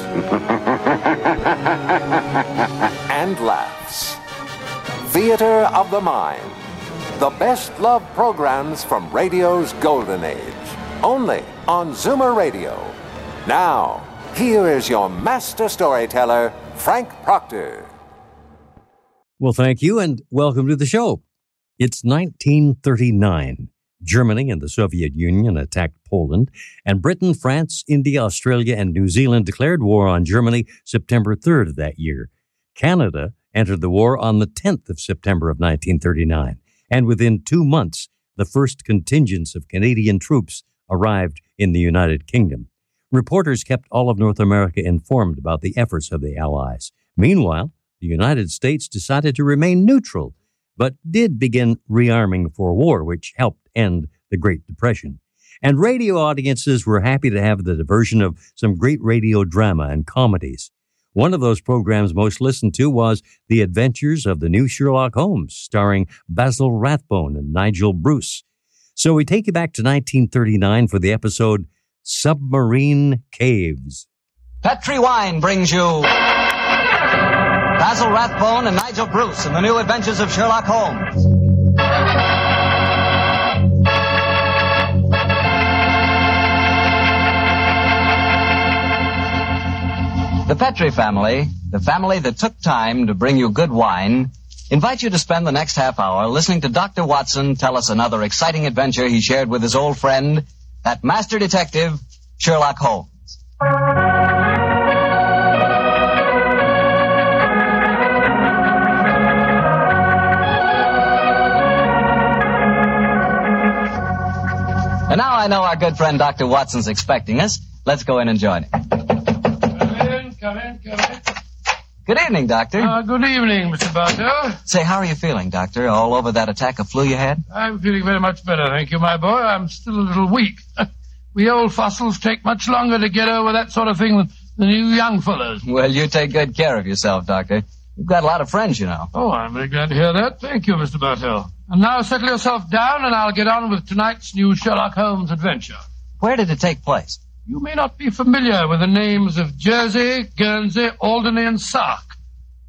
and laughs. Theater of the Mind. The best love programs from radio's golden age. Only on Zoomer Radio. Now, here is your master storyteller, Frank Proctor. Well, thank you and welcome to the show. It's 1939. Germany and the Soviet Union attacked Poland, and Britain, France, India, Australia, and New Zealand declared war on Germany September 3rd of that year. Canada entered the war on the 10th of September of 1939, and within two months, the first contingents of Canadian troops arrived in the United Kingdom. Reporters kept all of North America informed about the efforts of the Allies. Meanwhile, the United States decided to remain neutral, but did begin rearming for war, which helped end the Great Depression. And radio audiences were happy to have the diversion of some great radio drama and comedies. One of those programs most listened to was The Adventures of the New Sherlock Holmes, starring Basil Rathbone and Nigel Bruce. So we take you back to 1939 for the episode Submarine Caves. Petri Wine brings you Basil Rathbone and Nigel Bruce in the new adventures of Sherlock Holmes. The Petri family, the family that took time to bring you good wine, invite you to spend the next half hour listening to Dr. Watson tell us another exciting adventure he shared with his old friend, that master detective, Sherlock Holmes. And now I know our good friend Dr. Watson's expecting us. Let's go in and join him. Come in, come in. Good evening, Doctor. Uh, good evening, Mr. Bartell. Say, how are you feeling, Doctor? All over that attack of flu you had? I'm feeling very much better, thank you, my boy. I'm still a little weak. we old fossils take much longer to get over that sort of thing than you young fellows. Well, you take good care of yourself, Doctor. You've got a lot of friends, you know. Oh, I'm very glad to hear that. Thank you, Mr. Bartell. And now settle yourself down, and I'll get on with tonight's new Sherlock Holmes adventure. Where did it take place? You may not be familiar with the names of Jersey, Guernsey, Alderney, and Sark,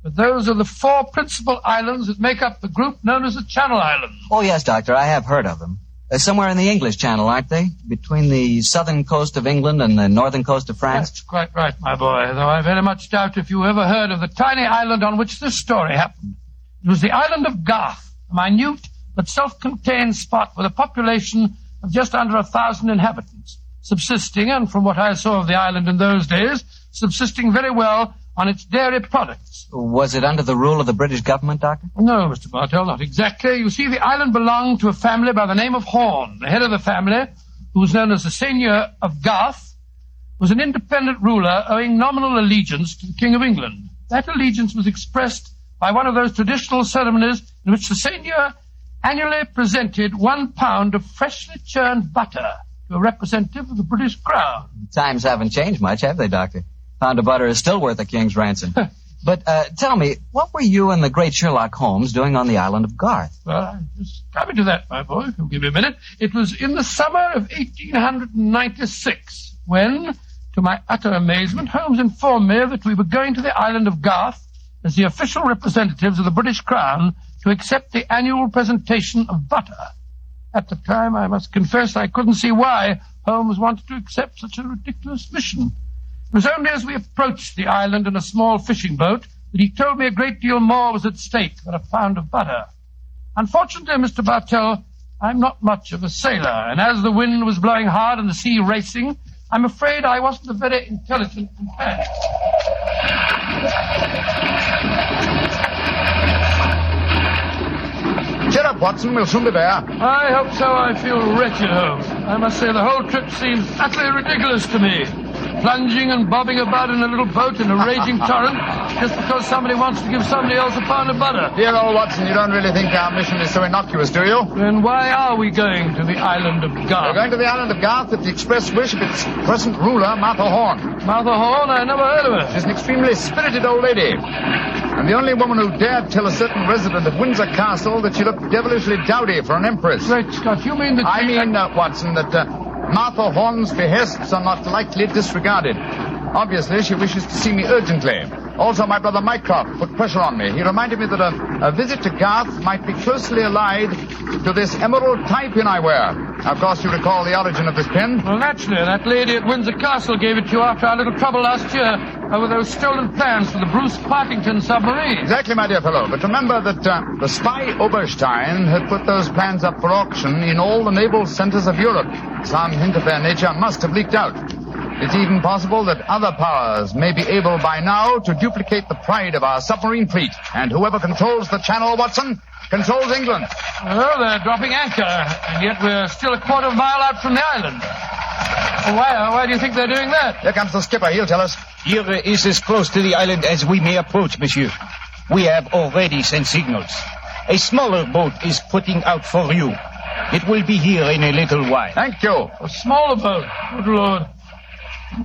but those are the four principal islands that make up the group known as the Channel Islands. Oh, yes, Doctor. I have heard of them. They're somewhere in the English Channel, aren't they? Between the southern coast of England and the northern coast of France? That's quite right, my boy, though I very much doubt if you ever heard of the tiny island on which this story happened. It was the island of Garth, a minute but self-contained spot with a population of just under a thousand inhabitants, subsisting, and from what I saw of the island in those days, subsisting very well on its dairy products. Was it under the rule of the British government, Doctor? No, Mr. Bartell, not exactly. You see, the island belonged to a family by the name of Horn. The head of the family, who was known as the Seigneur of Garth, was an independent ruler owing nominal allegiance to the King of England. That allegiance was expressed by one of those traditional ceremonies in which the Seigneur annually presented one pound of freshly churned butter a representative of the British Crown. Times haven't changed much, have they, Doctor? Pound of butter is still worth a king's ransom. but uh, tell me, what were you and the great Sherlock Holmes doing on the island of Garth? Well, I'm just coming to that, my boy. If you'll give me a minute. It was in the summer of 1896 when, to my utter amazement, Holmes informed me that we were going to the island of Garth as the official representatives of the British Crown to accept the annual presentation of butter. At the time, I must confess I couldn't see why Holmes wanted to accept such a ridiculous mission. It was only as we approached the island in a small fishing boat that he told me a great deal more was at stake than a pound of butter. Unfortunately, Mr. Bartell, I'm not much of a sailor, and as the wind was blowing hard and the sea racing, I'm afraid I wasn't a very intelligent companion. Cheer up, Watson. We'll soon be there. I hope so. I feel wretched, Holmes. I must say the whole trip seems utterly ridiculous to me. Plunging and bobbing about in a little boat in a raging torrent just because somebody wants to give somebody else a pound of butter. Dear old Watson, you don't really think our mission is so innocuous, do you? Then why are we going to the island of Garth? We're going to the island of Garth at the express wish of its present ruler, Martha Horn. Martha Horn? I never heard of her. She's an extremely spirited old lady. And the only woman who dared tell a certain resident of Windsor Castle that she looked devilishly dowdy for an empress. Great Scott, you mean that I mean, uh, Watson, that uh, Martha Horn's behests are not lightly disregarded. Obviously, she wishes to see me urgently. Also, my brother Mycroft put pressure on me. He reminded me that a, a visit to Garth might be closely allied to this emerald tie pin I wear. Of course, you recall the origin of this pin. Well, naturally, that lady at Windsor Castle gave it to you after our little trouble last year over those stolen plans for the Bruce Partington submarine. Exactly, my dear fellow. But remember that uh, the spy Oberstein had put those plans up for auction in all the naval centers of Europe. Some hint of their nature must have leaked out. It's even possible that other powers may be able by now to duplicate the pride of our submarine fleet. And whoever controls the channel, Watson, controls England. Well, they're dropping anchor, and yet we're still a quarter of a mile out from the island. Why, uh, why do you think they're doing that? Here comes the skipper. He'll tell us. Here is as close to the island as we may approach, monsieur. We have already sent signals. A smaller boat is putting out for you. It will be here in a little while. Thank you. A smaller boat. Good Lord.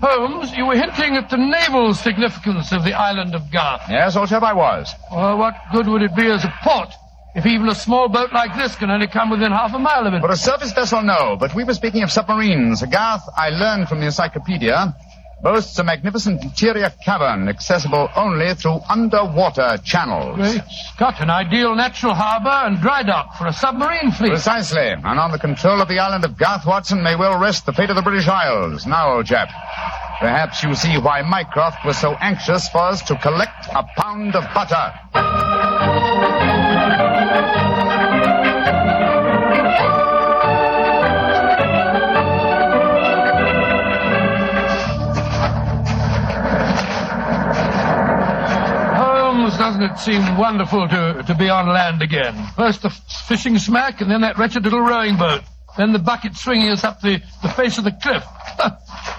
Holmes, you were hinting at the naval significance of the island of Garth. Yes, old chap, I was. Well, what good would it be as a port if even a small boat like this can only come within half a mile of it? For a surface vessel, no. But we were speaking of submarines. Garth, I learned from the encyclopedia, boasts a magnificent interior cavern accessible only through underwater channels. Great Scott, an ideal natural harbor and dry dock for a submarine fleet. Precisely. And on the control of the island of Garth Watson may well rest the fate of the British Isles. Now, old chap, perhaps you see why Mycroft was so anxious for us to collect a pound of butter. Doesn't it seem wonderful to, to be on land again? First the fishing smack, and then that wretched little rowing boat. Then the bucket swinging us up the, the face of the cliff.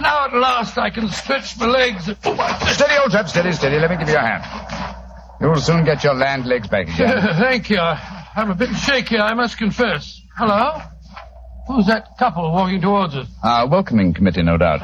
now at last I can stretch my legs. Oh, my Steady, old chap, steady, steady. Let me give you a hand. You'll soon get your land legs back again. Thank you. I- I'm a bit shaky, I must confess. Hello? Who's that couple walking towards us? Our welcoming committee, no doubt.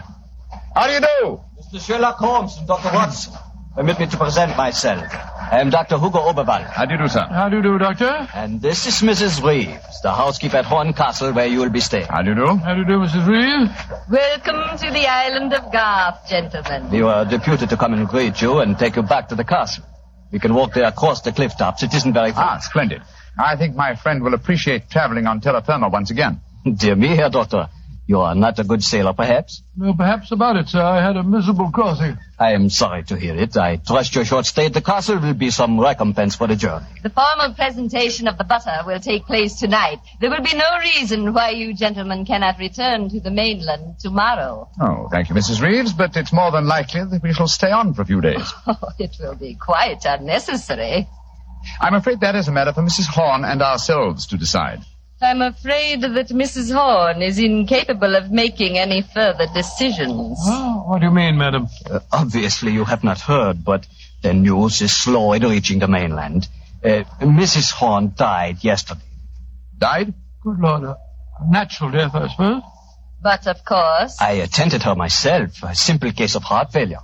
How do you do? Mr. Sherlock Holmes and Dr. Watson. Permit me to present myself. I am Dr. Hugo Oberwald. How do you do, sir? How do you do, Doctor? And this is Mrs. Reeves, the housekeeper at Horn Castle where you will be staying. How do you do? How do you do, Mrs. Reeves? Welcome to the island of Garth, gentlemen. We were deputed to come and greet you and take you back to the castle. We can walk there across the cliff tops. It isn't very far. Ah, splendid. I think my friend will appreciate traveling on terra firma once again. Dear me, Herr Doctor. You are not a good sailor, perhaps? No, perhaps about it, sir. I had a miserable crossing. I am sorry to hear it. I trust your short stay at the castle will be some recompense for the journey. The formal presentation of the butter will take place tonight. There will be no reason why you gentlemen cannot return to the mainland tomorrow. Oh, thank you, Mrs. Reeves, but it's more than likely that we shall stay on for a few days. Oh, it will be quite unnecessary. I'm afraid that is a matter for Mrs. Horn and ourselves to decide. I'm afraid that Mrs. Horn is incapable of making any further decisions. Oh, what do you mean, madam? Uh, obviously, you have not heard, but the news is slow in reaching the mainland. Uh, Mrs. Horn died yesterday. Died? Good Lord. A, a natural death, I suppose. But of course, I attended her myself. A simple case of heart failure.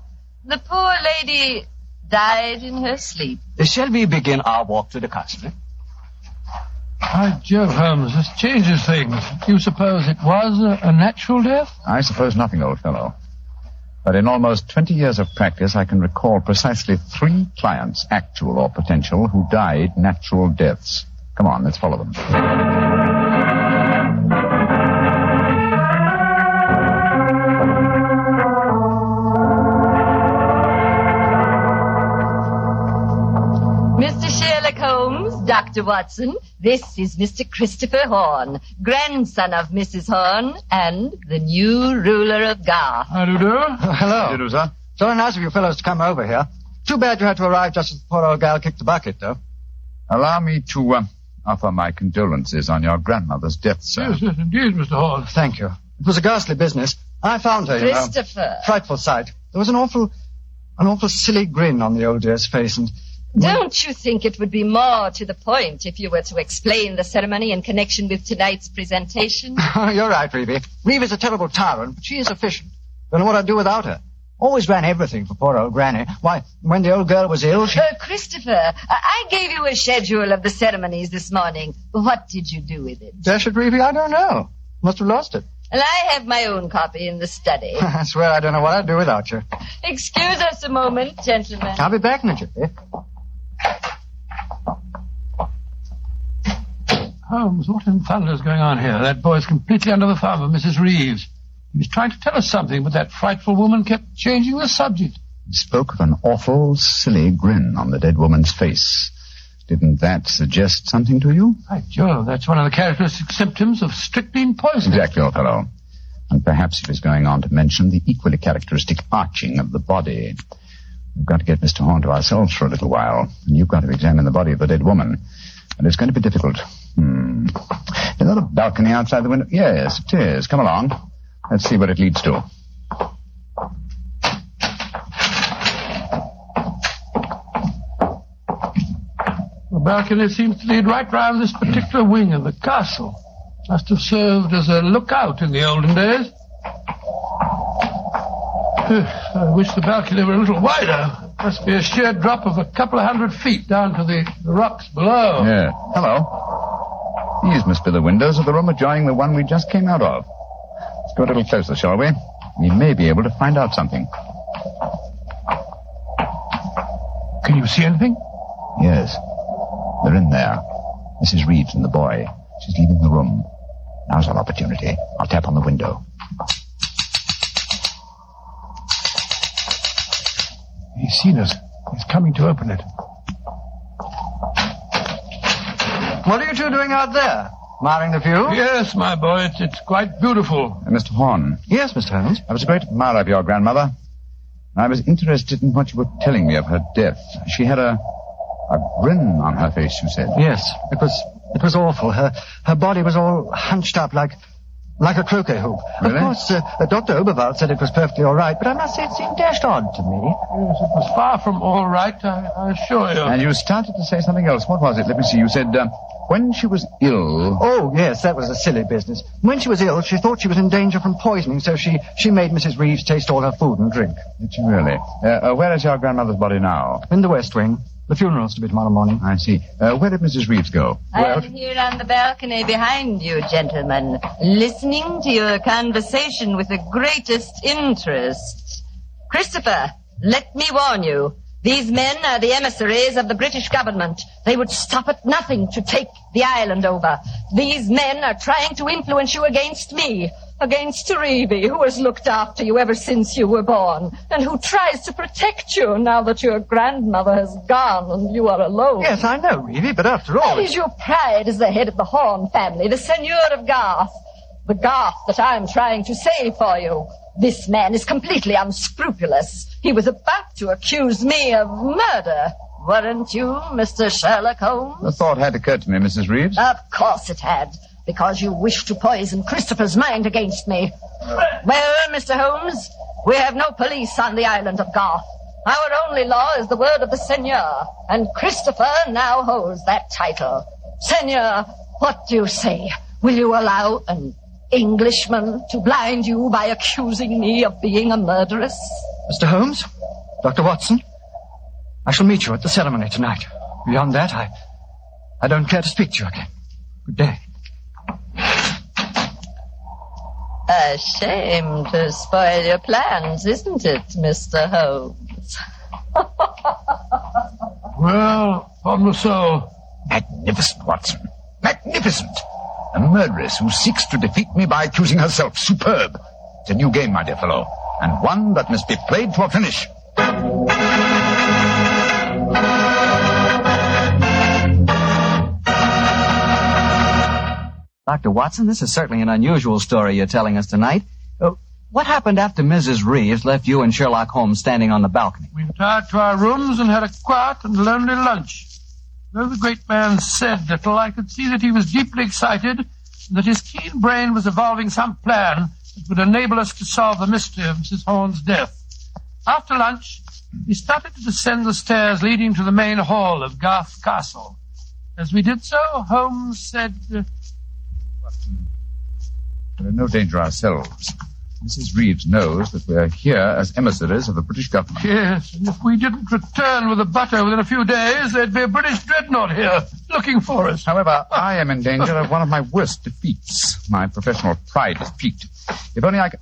the poor lady died in her sleep. Uh, Shall we begin our walk to the castle? By Jove, Holmes, this changes things. You suppose it was a, a natural death? I suppose nothing, old fellow. But in almost 20 years of practice, I can recall precisely three clients, actual or potential, who died natural deaths. Come on, let's follow them. Dr. Watson, this is Mr. Christopher Horn, grandson of Mrs. Horn and the new ruler of Garth. How do you do? How do you do, sir? So nice of you fellows to come over here. Too bad you had to arrive just as the poor old gal kicked the bucket, though. Allow me to uh, offer my condolences on your grandmother's death, sir. Yes, yes, indeed, Mr. Horn. Thank you. It was a ghastly business. I found her, you know. Christopher. Frightful sight. There was an awful, an awful silly grin on the old dear's face, and Don't you think it would be more to the point if you were to explain the ceremony in connection with tonight's presentation? You're right, Reeve. Reeve is a terrible tyrant, but she is efficient. Don't know what I'd do without her. Always ran everything for poor old Granny. Why, when the old girl was ill, she... Uh, Christopher, I-, I gave you a schedule of the ceremonies this morning. What did you do with it? Dash it, Reeve, I don't know. Must have lost it. Well, I have my own copy in the study. I swear I don't know what I'd do without you. Excuse us a moment, gentlemen. I'll be back in a jiffy. Holmes, what in thunder is going on here? That boy's completely under the thumb of Mrs. Reeves. He was trying to tell us something, but that frightful woman kept changing the subject. He spoke of an awful, silly grin on the dead woman's face. Didn't that suggest something to you? By Jove, that's one of the characteristic symptoms of strychnine poisoning. Exactly, old fellow. And perhaps he was going on to mention the equally characteristic arching of the body. We've got to get Mr. Horn to ourselves for a little while, and you've got to examine the body of the dead woman. And it's going to be difficult. Hmm. Is that a balcony outside the window? Yes, it is. Come along. Let's see what it leads to. The balcony seems to lead right round this particular wing of the castle. Must have served as a lookout in the olden days. I wish the balcony were a little wider. Must be a sheer drop of a couple of hundred feet down to the, the rocks below. Yeah. Hello. These must be the windows of the room adjoining the one we just came out of. Let's go a little closer, shall we? We may be able to find out something. Can you see anything? Yes. They're in there. Mrs. Reeves and the boy. She's leaving the room. Now's our opportunity. I'll tap on the window. He's seen us. He's coming to open it. What are you two doing out there? Admiring the view? Yes, my boy, it's, it's quite beautiful. Uh, Mr. Horn, Yes, Mr. Holmes. I was a great admirer of your grandmother. I was interested in what you were telling me of her death. She had a, a grin on her face, you said. Yes, it was it was awful. Her her body was all hunched up like like a croquet hoop. Really? Of course, uh, Dr. Oberwald said it was perfectly all right, but I must say it seemed dashed odd to me. Yes, it was far from all right, I, I assure you. And you started to say something else. What was it? Let me see. You said, uh, when she was ill. Oh, yes, that was a silly business. When she was ill, she thought she was in danger from poisoning, so she, she made Mrs. Reeves taste all her food and drink. Did she really? Uh, uh, where is your grandmother's body now? In the West Wing. The funeral's to be tomorrow morning. I see. Uh, where did Mrs. Reeves go? I'm here on the balcony behind you, gentlemen, listening to your conversation with the greatest interest. Christopher, let me warn you. These men are the emissaries of the British government. They would stop at nothing to take the island over. These men are trying to influence you against me, against Reeve, who has looked after you ever since you were born, and who tries to protect you now that your grandmother has gone and you are alone. Yes, I know, Reevy, but after all... That is your pride as the head of the Horn family, the Seigneur of Garth. The Garth that I'm trying to save for you. This man is completely unscrupulous. He was about to accuse me of murder. Weren't you, Mr. Sherlock Holmes? The thought had occurred to me, Mrs. Reeves. Of course it had. Because you wish to poison Christopher's mind against me. Well, Mr. Holmes, we have no police on the island of Garth. Our only law is the word of the Seigneur, and Christopher now holds that title. Seigneur, what do you say? Will you allow an Englishman to blind you by accusing me of being a murderess? Mr. Holmes? Dr. Watson? I shall meet you at the ceremony tonight. Beyond that, I... I don't care to speak to you again. Good day. A shame to spoil your plans, isn't it, Mr. Holmes? Well, on the soul. Magnificent, Watson. Magnificent. A murderess who seeks to defeat me by accusing herself. Superb. It's a new game, my dear fellow, and one that must be played to a finish. Dr. Watson, this is certainly an unusual story you're telling us tonight. Uh, what happened after Mrs. Reeves left you and Sherlock Holmes standing on the balcony? We retired to our rooms and had a quiet and lonely lunch. Though the great man said little, I could see that he was deeply excited and that his keen brain was evolving some plan that would enable us to solve the mystery of Mrs. Horn's death. After lunch, we started to descend the stairs leading to the main hall of Garth Castle. As we did so, Holmes said, uh, We're in no danger ourselves. Mrs. Reeves knows that we're here as emissaries of the British government. Yes, and if we didn't return with the butter within a few days, there'd be a British dreadnought here looking for us. However, I am in danger of one of my worst defeats. My professional pride is piqued. If only I could.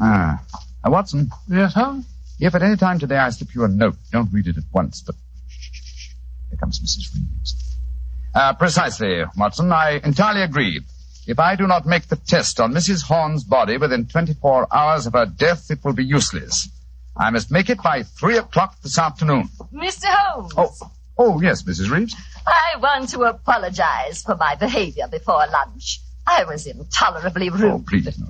Ah. Uh, Watson, Yes, Holmes? if at any time today I slip you a note, don't read it at once, but. Shh, shh, shh. Here comes Mrs. Reeves. Uh, precisely, Watson. I entirely agree. If I do not make the test on Mrs. Horn's body within 24 hours of her death, it will be useless. I must make it by three o'clock this afternoon. Mr. Holmes. Oh, oh yes, Mrs. Reeves. I want to apologize for my behavior before lunch. I was intolerably rude. Oh, please, no.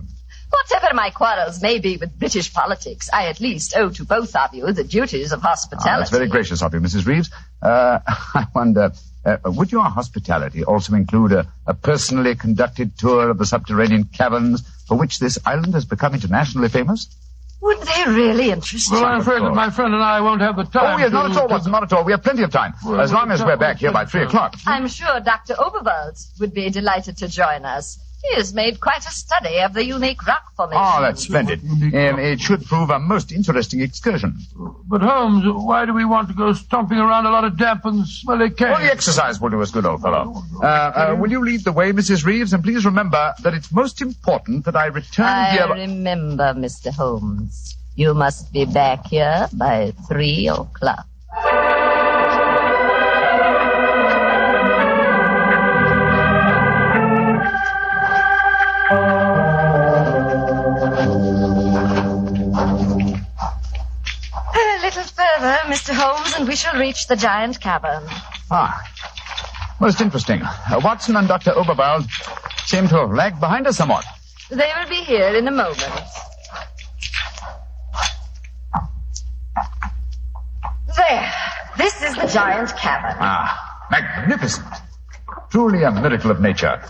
Whatever my quarrels may be with British politics, I at least owe to both of you the duties of hospitality. that's very gracious of you, Mrs. Reeves. Uh, I wonder, uh, would your hospitality also include a, a personally conducted tour of the subterranean caverns for which this island has become internationally famous? Would they really interest Well, you? Well, I'm afraid that my friend and I won't have the time. Oh, yes, not at all, Watson, not at all. We have plenty of time. Well, As long as we're back here by three o'clock. I'm sure Dr. Oberwald would be delighted to join us. He has made quite a study of the unique rock formation. Oh, that's splendid. Um, it should prove a most interesting excursion. But Holmes, why do we want to go stomping around a lot of damp and smelly caves? Well, the exercise will do us good, old fellow. Uh, uh, will you lead the way, Mrs. Reeves? And please remember that it's most important that I return I here. remember, Mr. Holmes. You must be back here by three o'clock. Further, Mr. Holmes, and we shall reach the giant cavern. Ah, most interesting. Uh, Watson and Dr. Oberwald seem to have lagged behind us somewhat. They will be here in a moment. There. This is the giant cavern. Ah, magnificent. Truly a miracle of nature.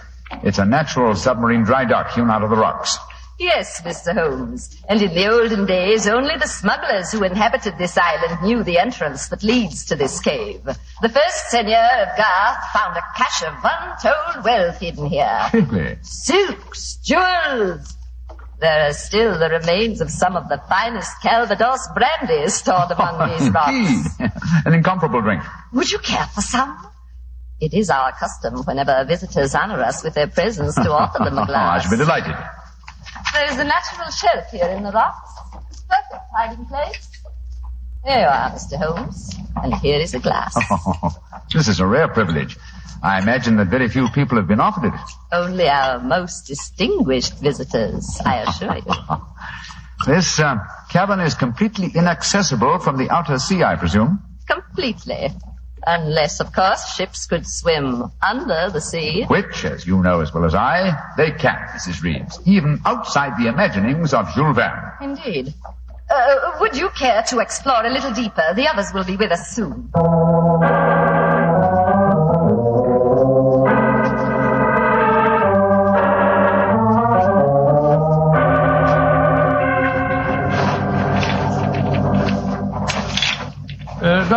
It's a natural submarine dry dock hewn out of the rocks. Yes, Mr. Holmes. And in the olden days, only the smugglers who inhabited this island knew the entrance that leads to this cave. The first seigneur of Garth found a cache of untold wealth hidden here. Really? Silks, jewels. There are still the remains of some of the finest Calvados brandy stored among oh, these rocks. Indeed. An incomparable drink. Would you care for some? It is our custom whenever visitors honor us with their presence to offer them a glass. I should be delighted. There is a natural shelf here in the rocks. It's Perfect hiding place. Here you are, Mr. Holmes. And here is a glass. this is a rare privilege. I imagine that very few people have been offered it. Only our most distinguished visitors, I assure you. This uh, cavern is completely inaccessible from the outer sea, I presume. Completely. Unless, of course, ships could swim under the sea. Which, as you know as well as I, they can, Mrs. Reeves, even outside the imaginings of Jules Verne. Indeed. Uh, would you care to explore a little deeper? The others will be with us soon.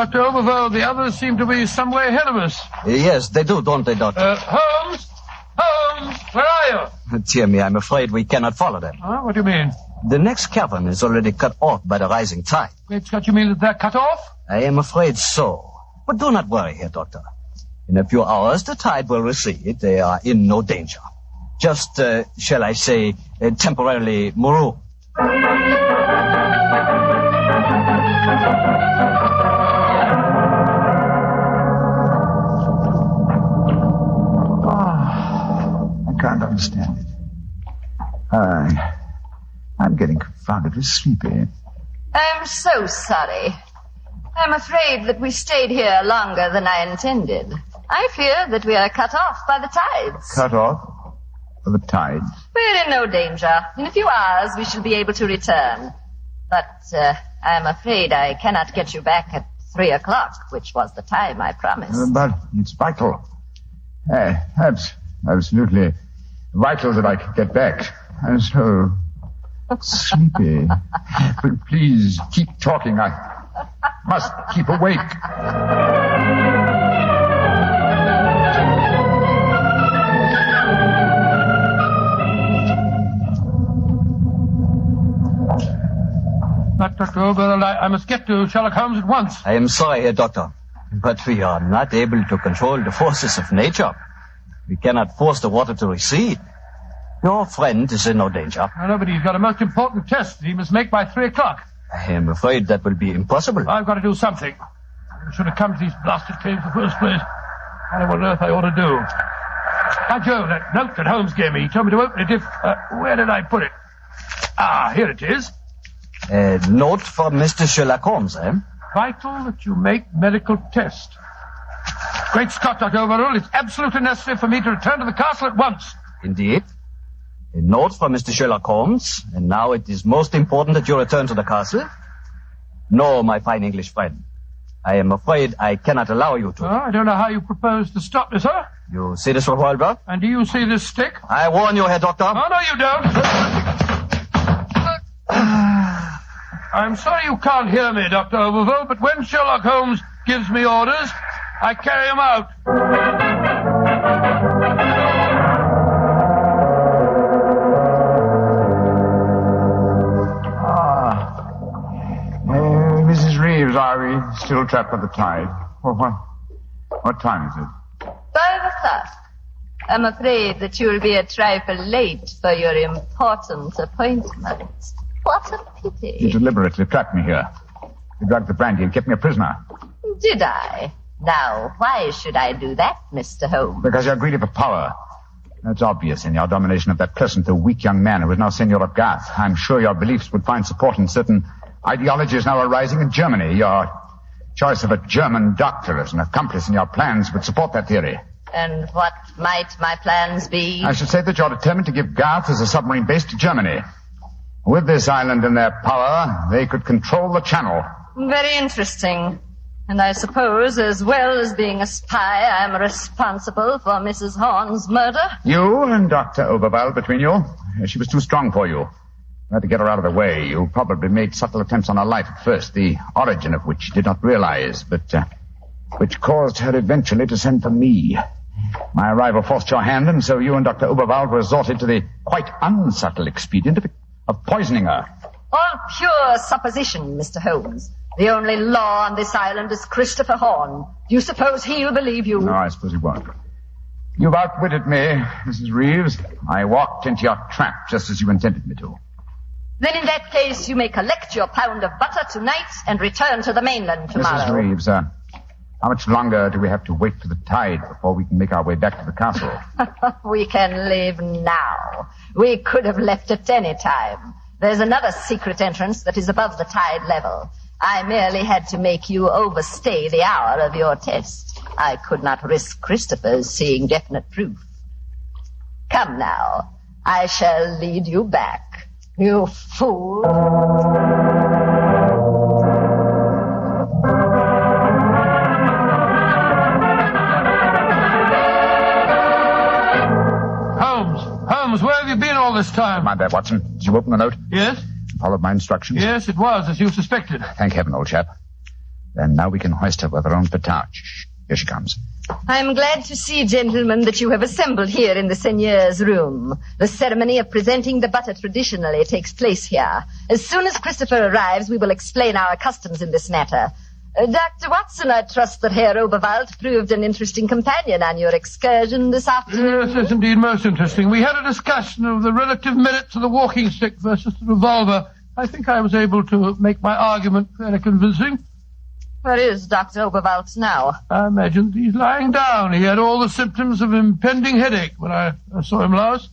Dr. Oberwald, the others seem to be some way ahead of us. Yes, they do, don't they, Doctor? Uh, Holmes? Holmes, where are you? Dear me, I'm afraid we cannot follow them. Huh? What do you mean? The next cavern is already cut off by the rising tide. Great Scott, you mean that they're cut off? I am afraid so. But do not worry here, Doctor. In a few hours, the tide will recede. They are in no danger. Just, uh, shall I say, uh, temporarily marooned. Understand it. I, I'm getting confoundedly sleepy. I'm so sorry. I'm afraid that we stayed here longer than I intended. I fear that we are cut off by the tides. Cut off by the tides. We're in no danger. In a few hours, we shall be able to return. But uh, I'm afraid I cannot get you back at three o'clock, which was the time I promised. Uh, but it's vital. Uh, abs- absolutely Vital that I could get back. I'm so sleepy. But please keep talking. I must keep awake. But, Dr. Oberwald, I, I must get to Sherlock Holmes at once. I am sorry, Herr Doctor, but we are not able to control the forces of nature. We cannot force the water to recede. Your friend is in no danger. I know, but he's got a most important test that he must make by three o'clock. I am afraid that will be impossible. I've got to do something. I should have come to these blasted caves in the first place. I don't know what on earth I ought to do. By Jove, that note that Holmes gave me. He told me to open it if... Uh, where did I put it? Ah, here it is. A note from Mr. Sherlock Holmes, eh? Vital that you make medical test. Great Scott, Dr. Oberwald, it's absolutely necessary for me to return to the castle at once. Indeed. A note from Mr. Sherlock Holmes, and now it is most important that you return to the castle. No, my fine English friend. I am afraid I cannot allow you to. Oh, I don't know how you propose to stop me, sir. You see this revolver? And do you see this stick? I warn you, Herr Doctor. Oh, no, you don't. I'm sorry you can't hear me, Dr. Oberwald, but when Sherlock Holmes gives me orders, I carry him out. Ah. Uh, Mrs. Reeves, are we still trapped by the tide? Well, what, what time is it? Five o'clock. I'm afraid that you'll be a trifle late for your important appointment. What a pity. You deliberately trapped me here. You drugged the brandy and kept me a prisoner. Did I? Now, why should I do that, Mr. Holmes? Because you're greedy for power. That's obvious in your domination of that pleasant though weak young man who is now Seigneur of Garth. I'm sure your beliefs would find support in certain ideologies now arising in Germany. Your choice of a German doctor as an accomplice in your plans would support that theory. And what might my plans be? I should say that you're determined to give Garth as a submarine base to Germany. With this island in their power, they could control the channel. Very interesting. And I suppose, as well as being a spy, I'm responsible for Mrs. Horn's murder? You and Dr. Oberwald between you, uh, she was too strong for you. You had to get her out of the way. You probably made subtle attempts on her life at first, the origin of which you did not realize, but uh, which caused her eventually to send for me. My arrival forced your hand, and so you and Dr. Oberwald resorted to the quite unsubtle expedient of, of poisoning her. All pure supposition, Mr. Holmes. The only law on this island is Christopher Horn. Do you suppose he'll believe you? No, I suppose he won't. You've outwitted me, Mrs. Reeves. I walked into your trap just as you intended me to. Then in that case, you may collect your pound of butter tonight and return to the mainland tomorrow. Mrs. Reeves, uh, how much longer do we have to wait for the tide before we can make our way back to the castle? we can leave now. We could have left at any time. There's another secret entrance that is above the tide level. I merely had to make you overstay the hour of your test. I could not risk Christopher's seeing definite proof. Come now. I shall lead you back. You fool. Holmes, Holmes, where have you been all this time? Mind that, Watson. Did you open the note? Yes? Followed my instructions? Yes, it was, as you suspected. Thank heaven, old chap. Then now we can hoist her with her own petard. Shh. Here she comes. I'm glad to see, gentlemen, that you have assembled here in the seigneur's room. The ceremony of presenting the butter traditionally takes place here. As soon as Christopher arrives, we will explain our customs in this matter. Uh, Dr. Watson, I trust that Herr Oberwald proved an interesting companion on your excursion this afternoon. Yes, yes, indeed, most interesting. We had a discussion of the relative merits of the walking stick versus the revolver. I think I was able to make my argument fairly convincing. Where is Dr. Oberwald now? I imagine he's lying down. He had all the symptoms of impending headache when I, I saw him last.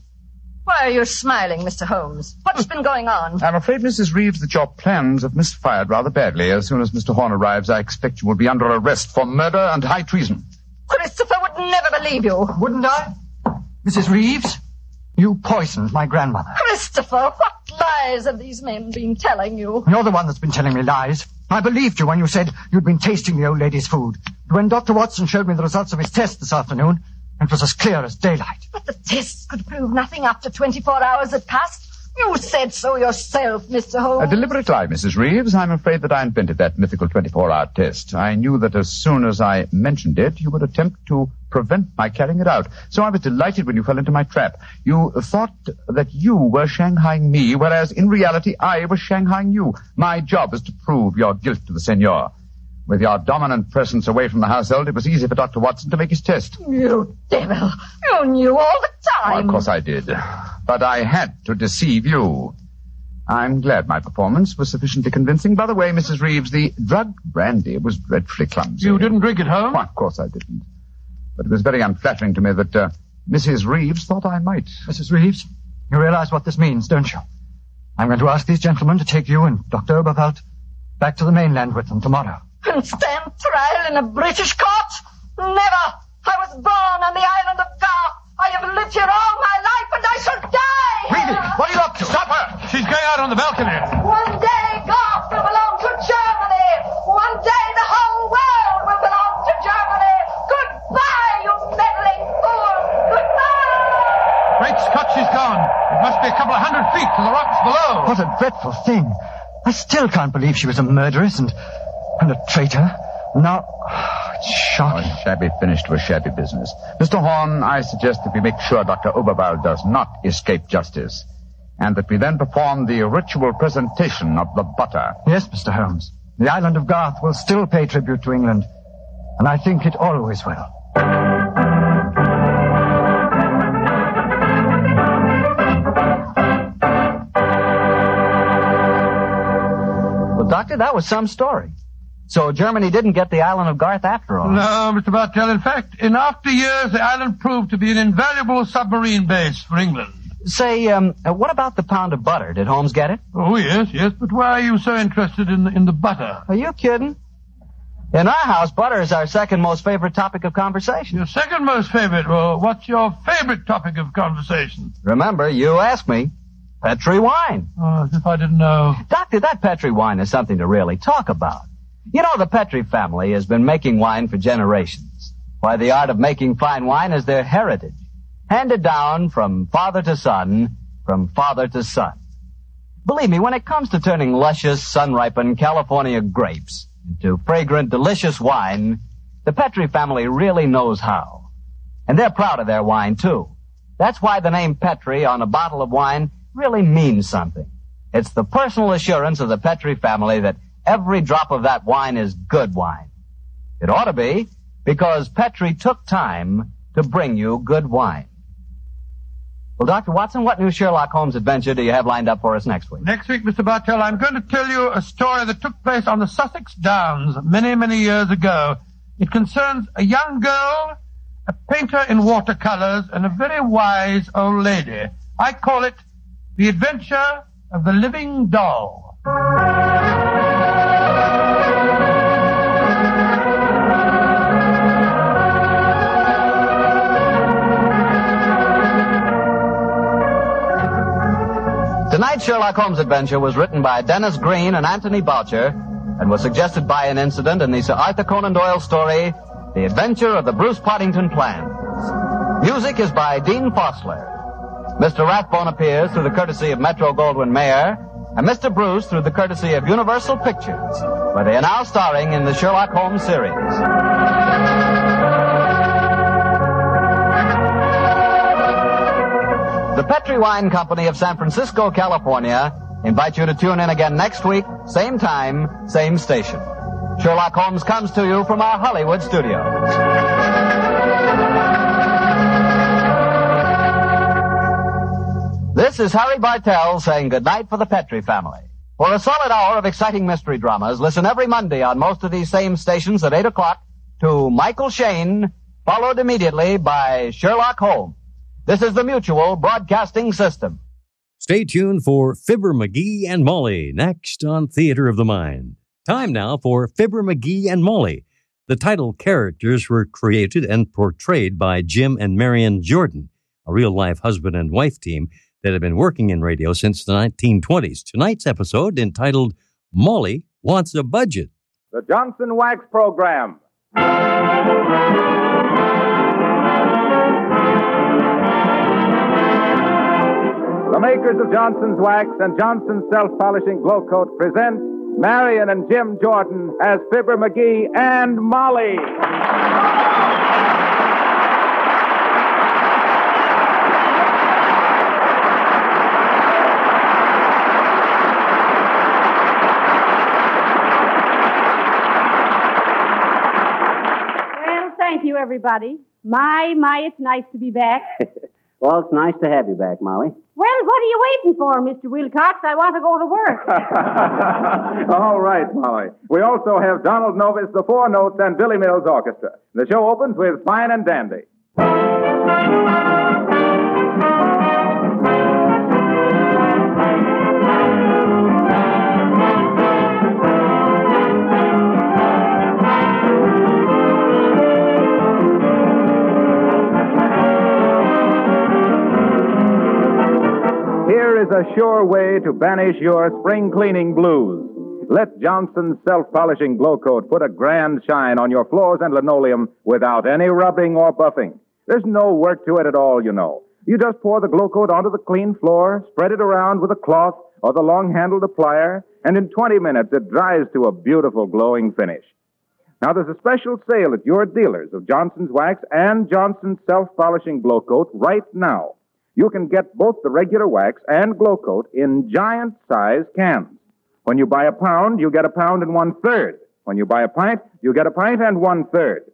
Why are you smiling, Mr. Holmes? What's been going on? I'm afraid, Mrs. Reeves, that your plans have misfired rather badly. As soon as Mr. Horn arrives, I expect you will be under arrest for murder and high treason. Christopher would never believe you. Wouldn't I? Mrs. Reeves, you poisoned my grandmother. Christopher, what lies have these men been telling you? You're the one that's been telling me lies. I believed you when you said you'd been tasting the old lady's food. When Dr. Watson showed me the results of his test this afternoon, It was as clear as daylight. But the tests could prove nothing after 24 hours had passed. You said so yourself, Mr. Holmes. A deliberate lie, Mrs. Reeves. I'm afraid that I invented that mythical 24-hour test. I knew that as soon as I mentioned it, you would attempt to prevent my carrying it out. So I was delighted when you fell into my trap. You thought that you were shanghaiing me, whereas in reality I was shanghaiing you. My job is to prove your guilt to the seigneur. With your dominant presence away from the household, it was easy for Dr. Watson to make his test. You devil. You knew all the Well, time. of course I did. But I had to deceive you. I'm glad my performance was sufficiently convincing. By the way, Mrs. Reeves, the drug brandy was dreadfully clumsy. You didn't drink it home? Why, of course I didn't. But it was very unflattering to me that uh, Mrs. Reeves thought I might. Mrs. Reeves, you realize what this means, don't you? I'm going to ask these gentlemen to take you and Dr. Oberwald back to the mainland with them tomorrow. And stand trial in a British court? Never. I was born I still can't believe she was a murderess and, and a traitor. Now, it's A shocking. shabby finish to a shabby business. Mr. Horn, I suggest that we make sure Dr. Oberwald does not escape justice. And that we then perform the ritual presentation of the butter. Yes, Mr. Holmes. The island of Garth will still pay tribute to England. And I think it always will. Doctor, that was some story. So Germany didn't get the island of Garth after all. No, Mr. Bartell. In fact, in after years, the island proved to be an invaluable submarine base for England. Say, um, what about the pound of butter? Did Holmes get it? Oh, yes, yes, but why are you so interested in the, in the butter? Are you kidding? In our house, butter is our second most favorite topic of conversation. Your second most favorite. Well, what's your favorite topic of conversation? Remember, you asked me. Petri wine. Oh, as if I didn't know. Doctor, that Petri wine is something to really talk about. You know, the Petri family has been making wine for generations. Why, the art of making fine wine is their heritage. Handed down from father to son, from father to son. Believe me, when it comes to turning luscious, sun-ripened California grapes into fragrant, delicious wine, the Petri family really knows how. And they're proud of their wine, too. That's why the name Petri on a bottle of wine really means something. It's the personal assurance of the Petri family that every drop of that wine is good wine. It ought to be, because Petri took time to bring you good wine. Well, Dr. Watson, what new Sherlock Holmes adventure do you have lined up for us next week? Next week, Mr. Bartell, I'm going to tell you a story that took place on the Sussex Downs many, many years ago. It concerns a young girl, a painter in watercolors, and a very wise old lady. I call it The Adventure of the Living Doll. Tonight's Sherlock Holmes adventure was written by Denis Green and Anthony Boucher and was suggested by an incident in the Sir Arthur Conan Doyle story, The Adventure of the Bruce Partington Plan. Music is by Dean Fosler. Mr. Rathbone appears through the courtesy of Metro Goldwyn Mayer and Mr. Bruce through the courtesy of Universal Pictures, where they are now starring in the Sherlock Holmes series. The Petri Wine Company of San Francisco, California, invite you to tune in again next week, same time, same station. Sherlock Holmes comes to you from our Hollywood studios. This is Harry Bartell saying goodnight for the Petri family. For a solid hour of exciting mystery dramas, listen every Monday on most of these same stations at 8 o'clock to Michael Shayne, followed immediately by Sherlock Holmes. This is the Mutual Broadcasting System. Stay tuned for Fibber McGee and Molly next on Theater of the Mind. Time now for Fibber McGee and Molly. The title characters were created and portrayed by Jim and Marion Jordan, a real life husband and wife team that have been working in radio since the 1920s. Tonight's episode, entitled Molly Wants a Budget. The Johnson Wax Program. The makers of Johnson's Wax and Johnson's Self Polishing Glo-Coat present Marion and Jim Jordan as Fibber McGee and Molly. You, everybody. My, my, it's nice to be back. Well, it's nice to have you back, Molly. Well, what are you waiting for, Mr. Wilcox? I want to go to work. All right, Molly. We also have Donald Novis, the Four Notes, and Billy Mills Orchestra. The show opens with Fine and Dandy. Is a sure way to banish your spring cleaning blues. Let Johnson's self-polishing Glo-Coat put a grand shine on your floors and linoleum without any rubbing or buffing. There's no work to it at all, you know. You just pour the Glo-Coat onto the clean floor, spread it around with a cloth or the long-handled applier, and in 20 minutes it dries to a beautiful glowing finish. Now there's a special sale at your dealers of Johnson's Wax and Johnson's self-polishing Glo-Coat right now. You can get both the regular wax and Glo-Coat in giant size cans. When you buy a pound, you get a pound and one third. When you buy a pint, you get a pint and one third.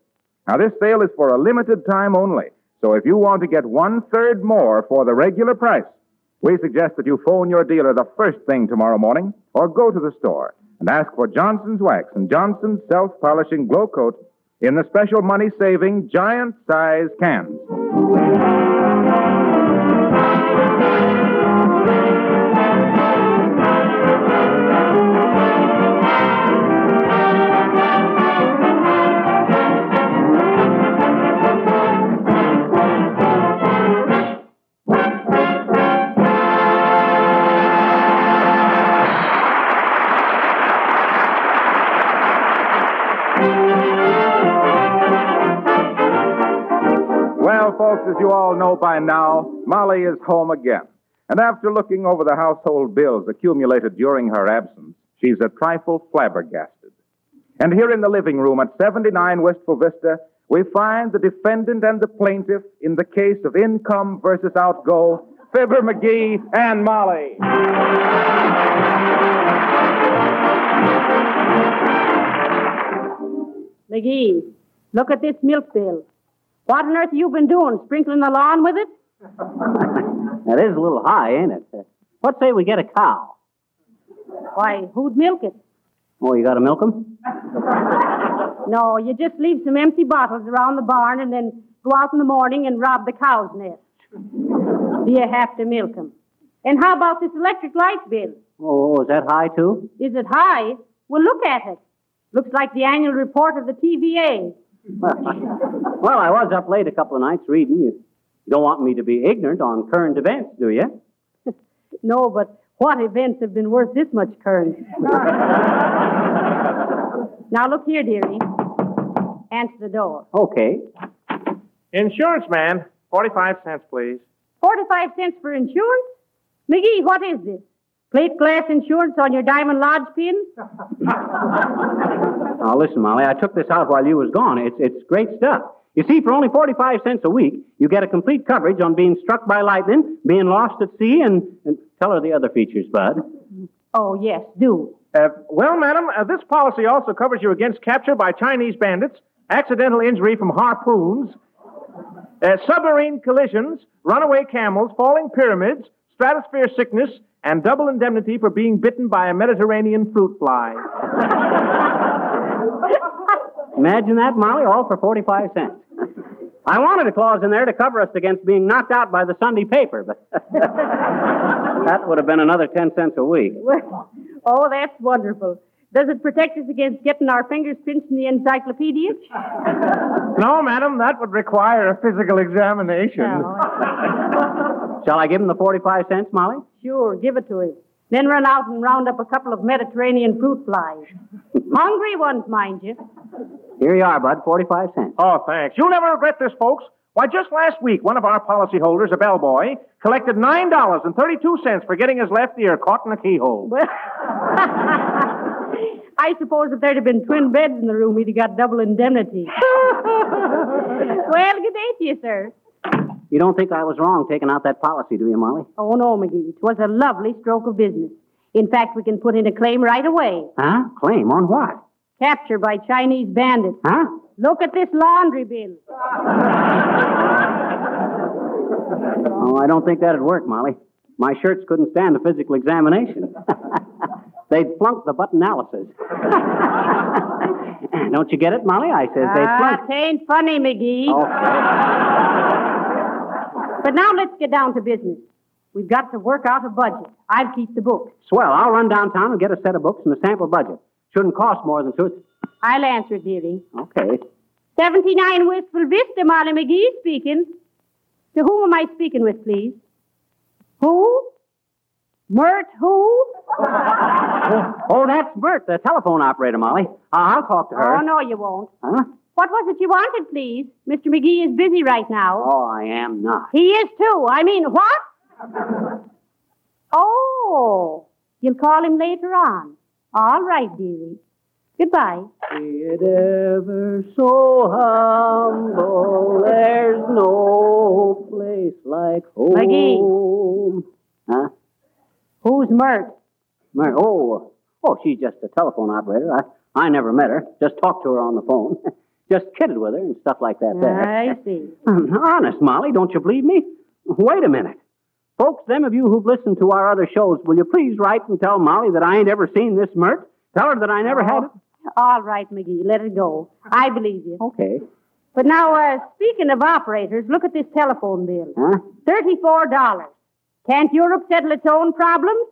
Now this sale is for a limited time only. So if you want to get one third more for the regular price, we suggest that you phone your dealer the first thing tomorrow morning or go to the store and ask for Johnson's Wax and Johnson's self-polishing Glo-Coat in the special money-saving giant size cans. Folks, as you all know by now, Molly is home again. And after looking over the household bills accumulated during her absence, she's a trifle flabbergasted. And here in the living room at 79 Wistful Vista, we find the defendant and the plaintiff in the case of income versus outgo, Fibber McGee and Molly. McGee, look at this milk bill. What on earth have you been doing? Sprinkling the lawn with it? That is a little high, ain't it? Uh, What say we get a cow? Why, who'd milk it? Oh, you got to milk 'em? No, you just leave some empty bottles around the barn and then go out in the morning and rob the cow's nest. you have to milk 'em. And how about this electric light bill? Oh, is that high, too? Is it high? Well, look at it. Looks like the annual report of the TVA. Well, I was up late a couple of nights reading. You don't want me to be ignorant on current events, do you? No, but what events have been worth this much current? now, look here, dearie. Answer the door. Okay. Insurance man, 45 cents, please. 45 cents for insurance? McGee, what is this? Plate glass insurance on your Diamond Lodge pin? Now, listen, Molly, I took this out while you was gone. It's, it's great stuff. You see, for only 45 cents a week, you get a complete coverage on being struck by lightning, being lost at sea, and, and tell her the other features, Bud. Oh, yes, do. Uh, well, madam, uh, this policy also covers you against capture by Chinese bandits, accidental injury from harpoons, uh, submarine collisions, runaway camels, falling pyramids, stratosphere sickness, and double indemnity for being bitten by a Mediterranean fruit fly. Imagine that, Molly, all for 45 cents. I wanted a clause in there to cover us against being knocked out by the Sunday paper, but that would have been another 10 cents a week. Well, oh, that's wonderful. Does it protect us against getting our fingers pinched in the encyclopedia? No, madam, that would require a physical examination. Shall I give him the 45 cents, Molly? Sure, give it to him. Then run out and round up a couple of Mediterranean fruit flies. Hungry ones, mind you. Here you are, Bud, 45 cents. Oh, thanks. You'll never regret this, folks. Why, just last week, one of our policyholders, a bellboy, collected $9.32 for getting his left ear caught in a keyhole. I suppose if there'd have been twin beds in the room, he'd have got double indemnity. well, good day to you, sir. You don't think I was wrong taking out that policy, do you, Molly? Oh, no, McGee. It was a lovely stroke of business. In fact, we can put in a claim right away. Huh? Claim on what? Capture by Chinese bandits. Huh? Look at this laundry bill. Oh, I don't think that'd work, Molly. My shirts couldn't stand a physical examination. They'd flunk the butt analysis. don't you get it, Molly? I says they'd Ah, flunk. Oh. tain't funny, McGee. But now let's get down to business. We've got to work out a budget. I'll keep the books. Swell. I'll run downtown and get a set of books and a sample budget. Shouldn't cost more than two. I'll answer it, dearie. Okay. 79 Wistful Vista, Molly McGee speaking. To whom am I speaking with, please? Who? Mert who? Oh, that's Mert, the telephone operator, Molly. Uh, I'll talk to her. Oh, no, you won't. Huh? What was it you wanted, please? Mr. McGee is busy right now. Oh, I am not. He is too. I mean, what? Oh, you'll call him later on. All right, dearie. Goodbye. Be it ever so humble, there's no place like home. McGee. Huh? Who's Mert? Mar- oh, oh, she's just a telephone operator. I, I never met her. Just talked to her on the phone. just kidded with her and stuff like that there. I see. Honest, Molly, don't you believe me? Wait a minute. Folks, them of you who've listened to our other shows, will you please write and tell Molly that I ain't ever seen this Mert? Tell her that I never had it. All right, McGee, let it go. I believe you. Okay. But now, uh, speaking of operators, look at this telephone bill. Huh? Thirty-four dollars. Can't Europe settle its own problems?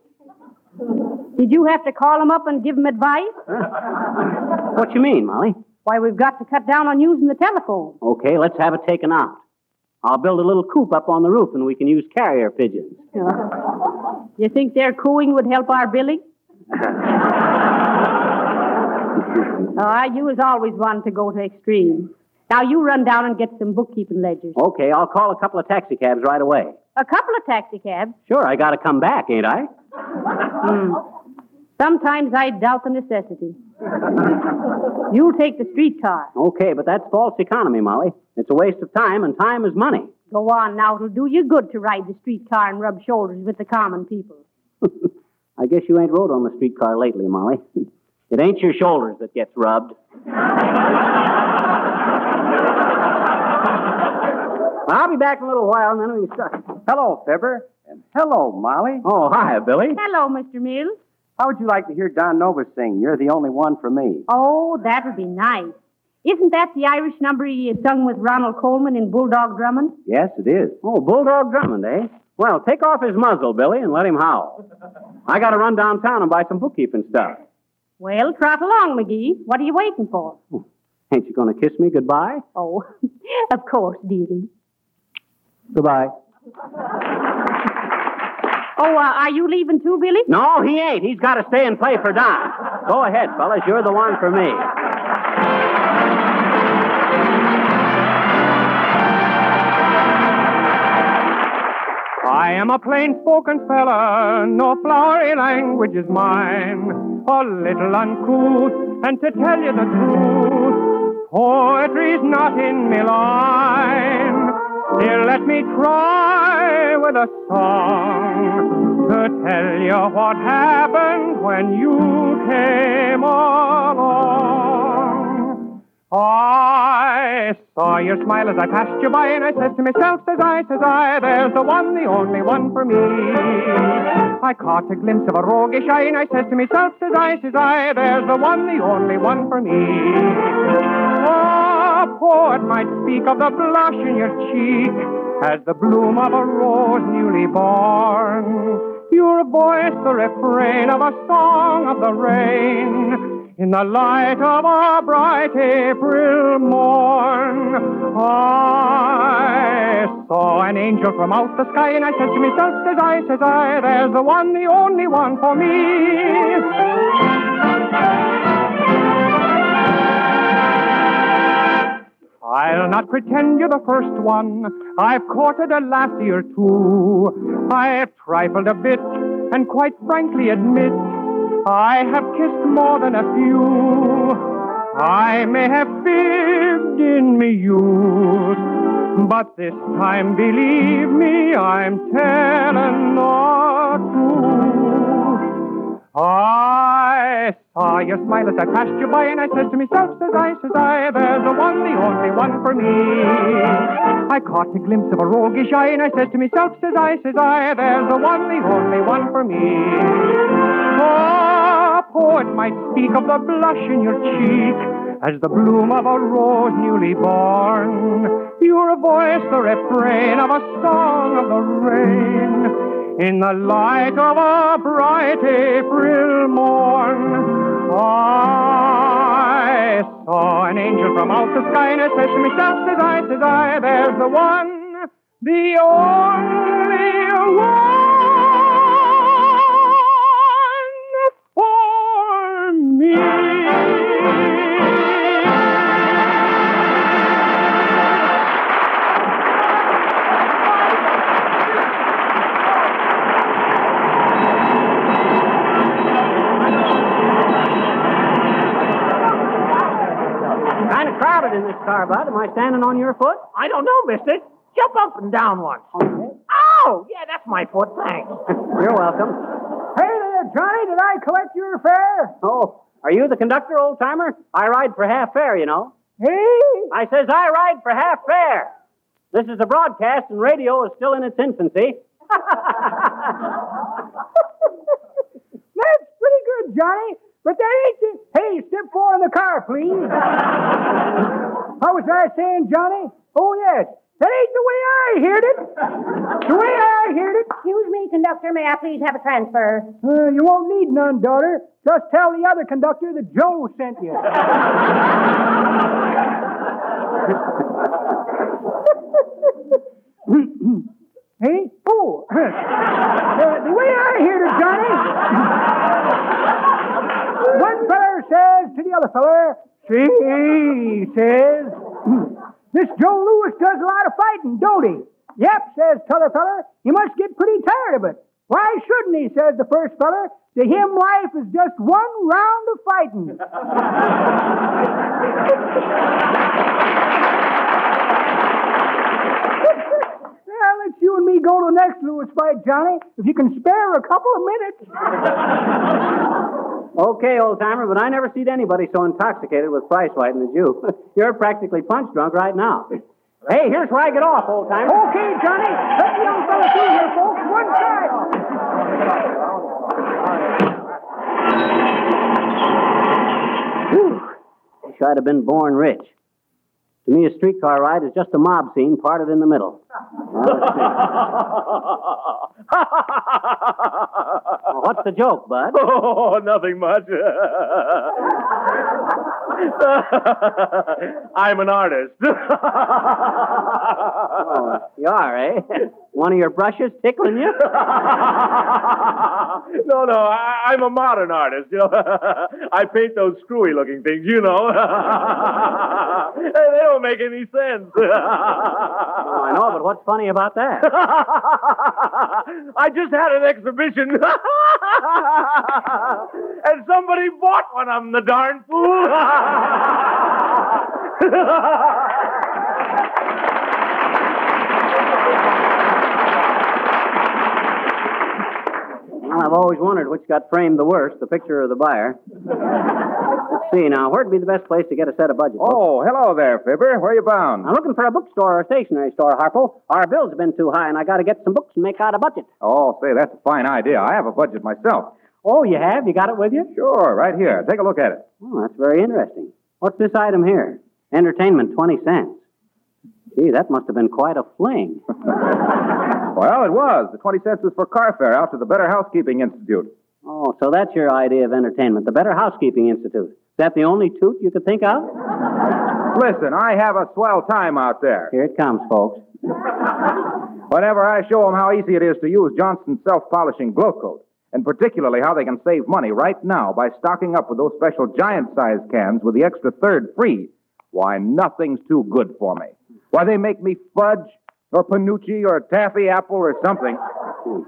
Did you have to call them up and give them advice? What you mean, Molly? Why, we've got to cut down on using the telephone. Okay, let's have it taken out. I'll build a little coop up on the roof and we can use carrier pigeons. You think their cooing would help our billing? Ah, you was always one to go to extremes. Now you run down and get some bookkeeping ledgers. Okay, I'll call a couple of taxicabs right away. A couple of taxicabs. Sure, I gotta come back, ain't I? Hmm. Sometimes I doubt the necessity. You'll take the streetcar. Okay, but that's false economy, Molly. It's a waste of time, and time is money. Go on now. It'll do you good to ride the streetcar and rub shoulders with the common people. I guess you ain't rode on the streetcar lately, Molly. It ain't your shoulders that gets rubbed. I'll be back in a little while, and then we can start. Hello, Fibber. And hello, Molly. Oh, hi, Billy. Hello, Mr. Mills. How would you like to hear Don Novis sing? You're the only one for me. Oh, that would be nice. Isn't that the Irish number he sung with Ronald Colman in Bulldog Drummond? Yes, it is. Oh, Bulldog Drummond, eh? Well, take off his muzzle, Billy, and let him howl. I gotta run downtown and buy some bookkeeping stuff. Well, trot along, McGee. What are you waiting for? Ain't you gonna kiss me goodbye? Oh, of course, dearie. Goodbye. Oh, uh, are you leaving too, Billy? No, he ain't. He's got to stay and play for Don. Go ahead, fellas. You're the one for me. I am a plain spoken fella, no flowery language is mine. A little uncouth, and to tell you the truth, poetry's not in me line. Still, let me try with a song to tell you what happened when you came along. I saw your smile as I passed you by, and I says to myself, says I, says I, there's the one, the only one for me. I caught a glimpse of a roguish eye, and I says to myself, says I, says I, there's the one, the only one for me. A poet might speak of the blush in your cheek as the bloom of a rose newly born. Your voice, the refrain of a song of the rain. In the light of a bright April morn, I saw an angel from out the sky, and I said to myself, says I, says I, there's the one, the only one for me. I'll not pretend you're the first one. I've courted a lassie or two. I've trifled a bit and quite frankly admit I have kissed more than a few. I may have fibbed in me youth, but this time, believe me, I'm telling the truth. I saw your smile as I passed you by, and I said to myself, says I, says I, there's the one, the only one for me. I caught a glimpse of a roguish eye, and I said to myself, says I, says I, there's the one, the only one for me. A poet might speak of the blush in your cheek as the bloom of a rose newly born. You're a voice, the refrain of a song of the rain. In the light of a bright April morn, I saw an angel from out the sky, and I said to myself, says I, says I, there's the one, the only one for me. Crowded in this car, Bud. Am I standing on your foot? I don't know, mister. Jump up and down once. Oh, yeah, that's my foot. Thanks. You're welcome. Hey there, Johnny. Did I collect your fare? Oh, are you the conductor, old timer? I ride for half fare, you know. Hey? I says I ride for half fare. This is a broadcast, and radio is still in its infancy. That's pretty good, Johnny. But that ain't the... Hey, step four in the car, please. How was I saying, Johnny? Oh, yes. That ain't the way I heard it. The way I heard it. Excuse me, conductor. May I please have a transfer? Uh, you won't need none, daughter. Just tell the other conductor that Joe sent you. hey? Oh. uh, the way I heard it, Johnny. One feller says to the other feller, see, says, this Joe Louis does a lot of fighting, don't he? Yep, says t'other feller. He must get pretty tired of it. Why shouldn't he, says the first feller. To him, life is just one round of fighting. Well, let's you and me go to the next Louis fight, Johnny. If you can spare a couple of minutes. Okay, old timer, but I never seen anybody so intoxicated with prize fighting as you. You're practically punch drunk right now. Hey, here's where I get off, old timer. Okay, Johnny. Let the young fella through here, folks. One side. Whew. Wish I'd have been born rich. To me, a streetcar ride is just a mob scene parted in the middle. Well, what's the joke, Bud? Oh, nothing much. I'm an artist. Oh, you are, eh? One of your brushes tickling you? no, no, I, I'm a modern artist. You know, I paint those screwy-looking things. You know, Hey, they don't make any sense. Oh, I know, but what's funny about that? I just had an exhibition, and somebody bought one of them. The darn fool. Well, I've always wondered which got framed the worst, the picture or the buyer. Let's see now. Where'd be the best place to get a set of budget books? Oh, hello there, Fibber. Where you bound? I'm looking for a bookstore or a stationery store, Harpo. Our bills have been too high, and I got to get some books and make out a budget. Oh, say, that's a fine idea. I have a budget myself. Oh, you have? You got it with you? Sure, right here. Take a look at it. Oh, that's very interesting. What's this item here? Entertainment, 20 cents. Gee, that must have been quite a fling. Well, it was. The 20 cents was for car fare out to the Better Housekeeping Institute. Oh, so that's your idea of entertainment. The Better Housekeeping Institute. Is that the only toot you could think of? Listen, I have a swell time out there. Here it comes, folks. Whenever I show them how easy it is to use Johnson's self-polishing Glo-Coat, and particularly how they can save money right now by stocking up with those special giant-sized cans with the extra third free, why, nothing's too good for me. Why, they make me fudge or penuche or taffy apple or something.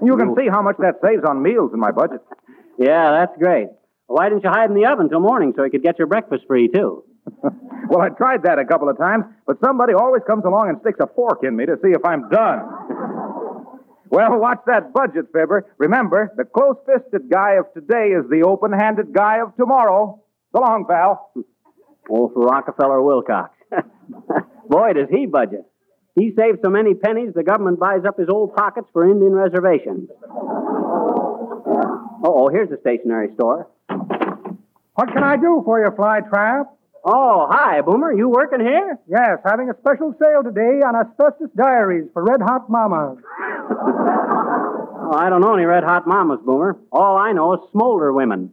You can see how much that saves on meals in my budget. Yeah, that's great. Why didn't you hide in the oven till morning so you could get your breakfast free, too? well, I tried that a couple of times, but somebody always comes along and sticks a fork in me to see if I'm done. well, watch that budget, Fibber. Remember, the close fisted guy of today is the open handed guy of tomorrow. So long, pal. Old Rockefeller Wilcox. Boy, does he budget. He saves so many pennies, the government buys up his old pockets for Indian reservations. Oh, here's a stationery store. What can I do for you, Fly Trap? Oh, hi, Boomer. You working here? Yes, having a special sale today on asbestos diaries for red hot mamas. oh, I don't know any red hot mamas, Boomer. All I know is smolder women.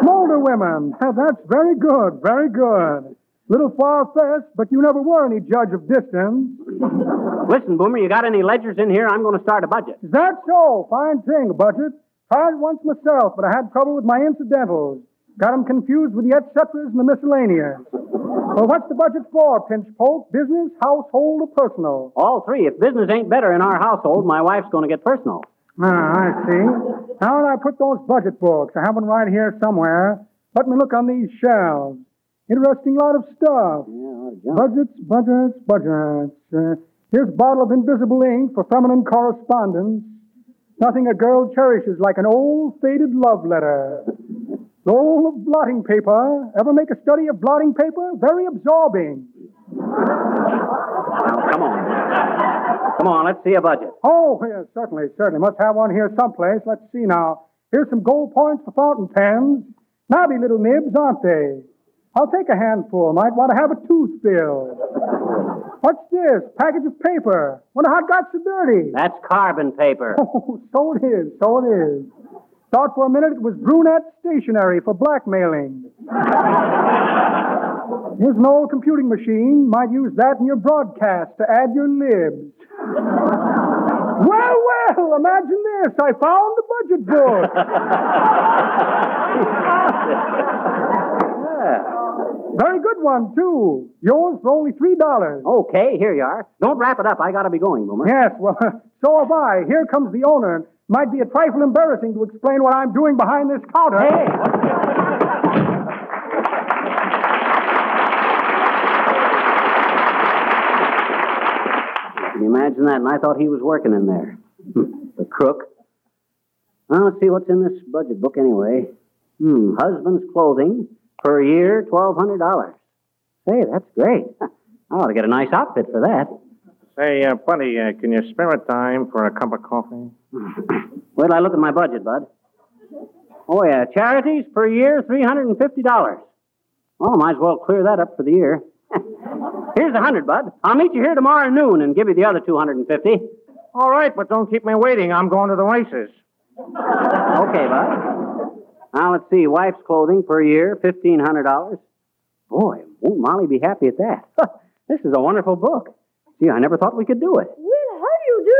smolder women. That's very good, very good. Little far-fetched, but you never were any judge of distance. Listen, Boomer, you got any ledgers in here? I'm going to start a budget. Is that so? Fine thing, a budget. Tried once myself, but I had trouble with my incidentals. Got 'em confused with the et ceteras and the miscellaneous. well, what's the budget for, Pinch Poke? Business, household, or personal? All three. If business ain't better in our household, my wife's going to get personal. Ah, I see. How did I put those budget books? I have one right here somewhere. Let me look on these shelves. Interesting lot of stuff. Yeah, budgets, budgets, budgets. Uh, here's a bottle of invisible ink for feminine correspondence. Nothing a girl cherishes like an old faded love letter. Roll of blotting paper. Ever make a study of blotting paper? Very absorbing. Now, come on. Come on, let's see a budget. Oh, yes, certainly, certainly. Must have one here someplace. Let's see now. Here's some gold points for fountain pens. Knobby little nibs, aren't they? I'll take a handful. Might want to have a tooth filled. What's this? Package of paper. Wonder how it got so dirty. That's carbon paper. Oh, so it is. So it is. Thought for a minute it was brunette stationery for blackmailing. Here's an old computing machine. Might use that in your broadcast to add your libs. well, well, imagine this. I found the budget book. yeah. Very good one, too. Yours for only $3. Okay, here you are. Don't wrap it up. I gotta be going, Boomer. Yes, well, so have I. Here comes the owner. Might be a trifle embarrassing to explain what I'm doing behind this counter. Hey! Can you imagine that? And I thought he was working in there. Hmm, the crook. Well, let's see what's in this budget book anyway. Hmm, husband's clothing per year, twelve hundred dollars. Say, that's great. I ought to get a nice outfit for that. Say, uh, buddy, uh, can you spare a dime for a cup of coffee? Wait till I look at my budget, bud. Oh yeah, charities per year, three hundred and fifty dollars. Oh, might as well clear that up for the year. Here's a hundred, bud. I'll meet you here tomorrow noon and give you the other two hundred and fifty. All right, but don't keep me waiting. I'm going to the races. Okay, bud. Now let's see. Wife's clothing per year, fifteen hundred dollars. Boy, won't Molly be happy at that? this is a wonderful book. Gee, I never thought we could do it. Well, how do you do,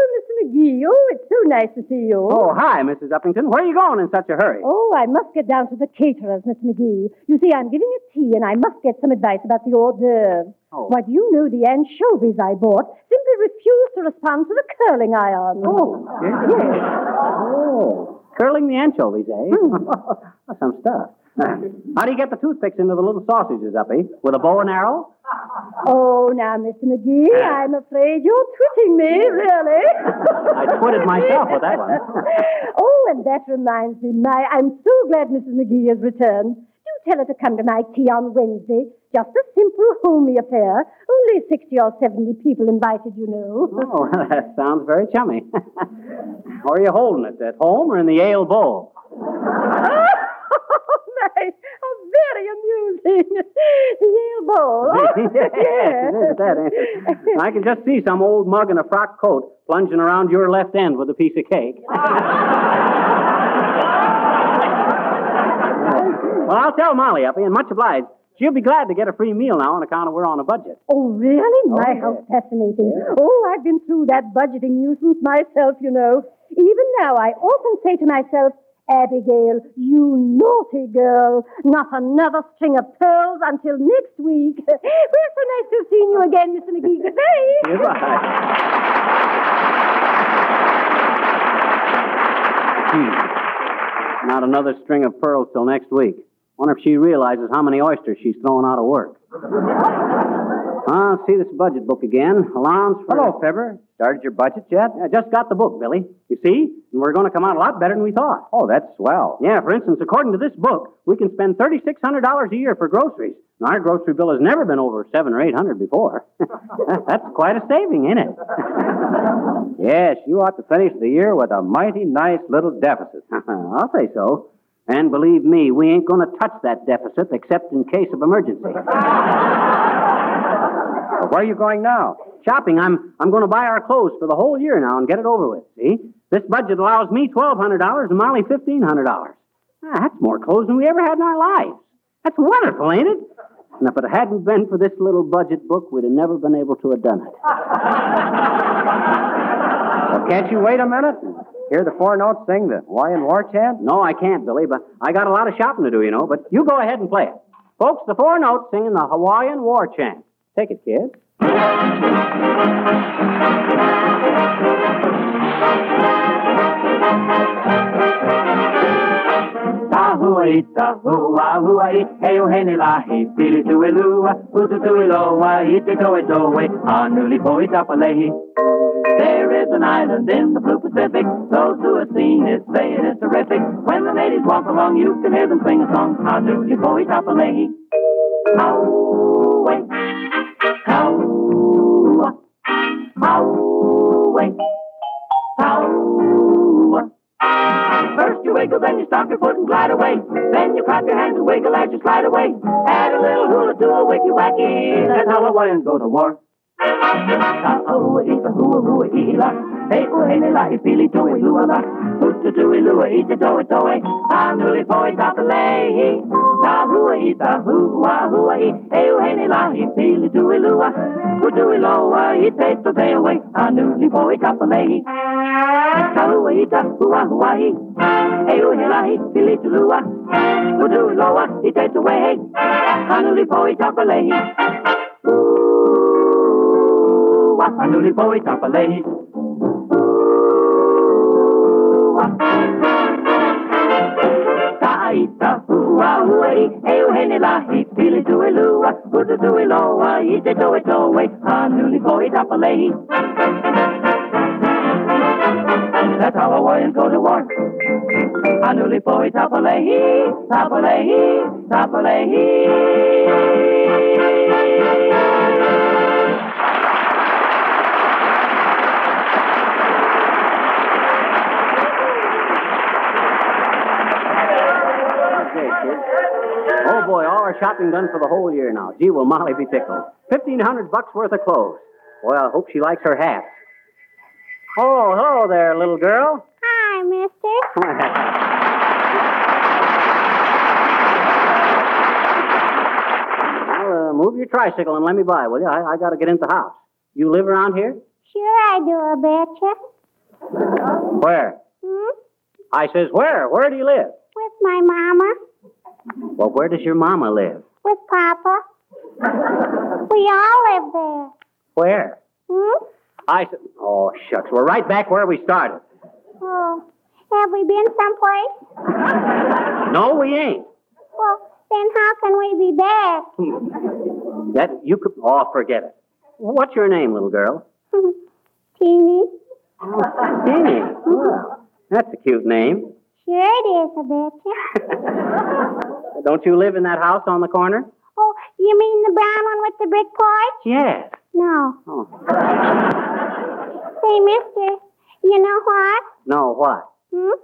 Oh, it's so nice to see you. Oh, hi, Mrs. Uppington. Where are you going in such a hurry? Oh, I must get down to the caterer's, Miss McGee. You see, I'm giving a tea, and I must get some advice about the hors d'oeuvres. Oh. Why, do you know the anchovies I bought simply refused to respond to the curling iron? Oh, yes. Oh, curling the anchovies, eh? Some stuff. How do you get the toothpicks into the little sausages, Uppy? Eh? With a bow and arrow? Oh, now, Mr. McGee, I'm afraid you're twitting me, really. I twitted myself with that one. oh, and that reminds me, my, I'm so glad Mrs. McGee has returned. Do tell her to come to my tea on Wednesday. Just a simple, homey affair. Only 60 or 70 people invited, you know. Oh, that sounds very chummy. Are you holding it? At home or in the Yale Bowl? My, how very amusing. The Yale Bowl. Oh, yes, it is that? I can just see some old mug in a frock coat plunging around your left end with a piece of cake. well, I'll tell Molly, Uppy, and much obliged. She'll be glad to get a free meal now on account of we're on a budget. Oh, really? Oh, my, yes. how fascinating. Oh, I've been through that budgeting nuisance myself, you know. Even now, I often say to myself, Abigail, you naughty girl. Not another string of pearls until next week. well, so nice to have seen you again, Mr. McGee. Good day. Hmm. Not another string of pearls till next week. Wonder if she realizes how many oysters she's throwing out of work. I'll see this budget book again. Allowance for. Hello, Fibber. Started your budget yet? I just got the book, Billy. You see? And we're going to come out a lot better than we thought. Oh, that's swell. Yeah, for instance, according to this book, we can spend $3,600 a year for groceries. Now, our grocery bill has never been over seven or eight hundred before. that's quite a saving, isn't it? yes, you ought to finish the year with a mighty nice little deficit. I'll say so. And believe me, we ain't going to touch that deficit except in case of emergency. Where are you going now? Shopping. I'm I'm going to buy our clothes for the whole year now and get it over with. See, this budget allows me twelve hundred dollars and Molly fifteen hundred dollars. Ah, that's more clothes than we ever had in our lives. That's wonderful, ain't it? And if it hadn't been for this little budget book, we'd have never been able to have done it. Well, can't you wait a minute hear the four notes sing the Hawaiian war chant? No, I can't, Billy, but I got a lot of shopping to do, you know. But you go ahead and play it. Folks, the four notes singing the Hawaiian war chant. Take it. Tahuai, tahua, huai, pili. There is an island in the blue Pacific. Those who have seen it say it is terrific. When the natives walk along, you can hear them sing a song. Poi tapalehi. Hauai, haua. First you wiggle, then you stomp your foot and glide away. Then you clap your hands and wiggle as you slide away. Add a little hula to a wicky wacky. That's how Hawaiians go to war. Ita hua hua ila. Hey ua hene la ipili toi lua la. Uta tui lua toe. Anuli poi tapalehi. Ta'ahua ita hua hua i. Hey ua hene la ipili tui lua. Utui loa ite to te away. Anuli poi tapalehi. Ta'ahua ita hua hua i. Hey ua hene la ipili tui lua. Utui loa ite to way. Anuli poi tapalehi. Anuli poi tapalehi. Taita hua huai, e uhene lahi, pili tui lua, utu tui loa, ite toe toe, anuli poi tapalehi. That's how Hawaiians go to war. Anuli poi tapalehi, tapalehi, tapalehi. Kids. Oh boy, all our shopping done for the whole year now. Gee, will Molly be tickled. Fifteen hundred bucks worth of clothes. Boy, I hope she likes her hat. Oh, hello there, little girl. Hi, mister. Well, uh, move your tricycle and let me by, will you? I, I got to get into the house. You live around here? Sure I do, I betcha. Where? Hmm? I says, where? Where do you live? With my mama. Well, where does your mama live? With Papa. we all live there. Where? Hmm? I said, oh, shucks. We're right back where we started. Oh. Have we been someplace? No, we ain't. Well, then how can we be back? That you could. Oh, forget it. What's your name, little girl? Teeny. Teeny. That's a cute name. Sure it is, I betcha. Don't you live in that house on the corner? Oh, you mean the brown one with the brick porch? Yes. No. Oh. Say, mister, you know what? No, what? Hmm?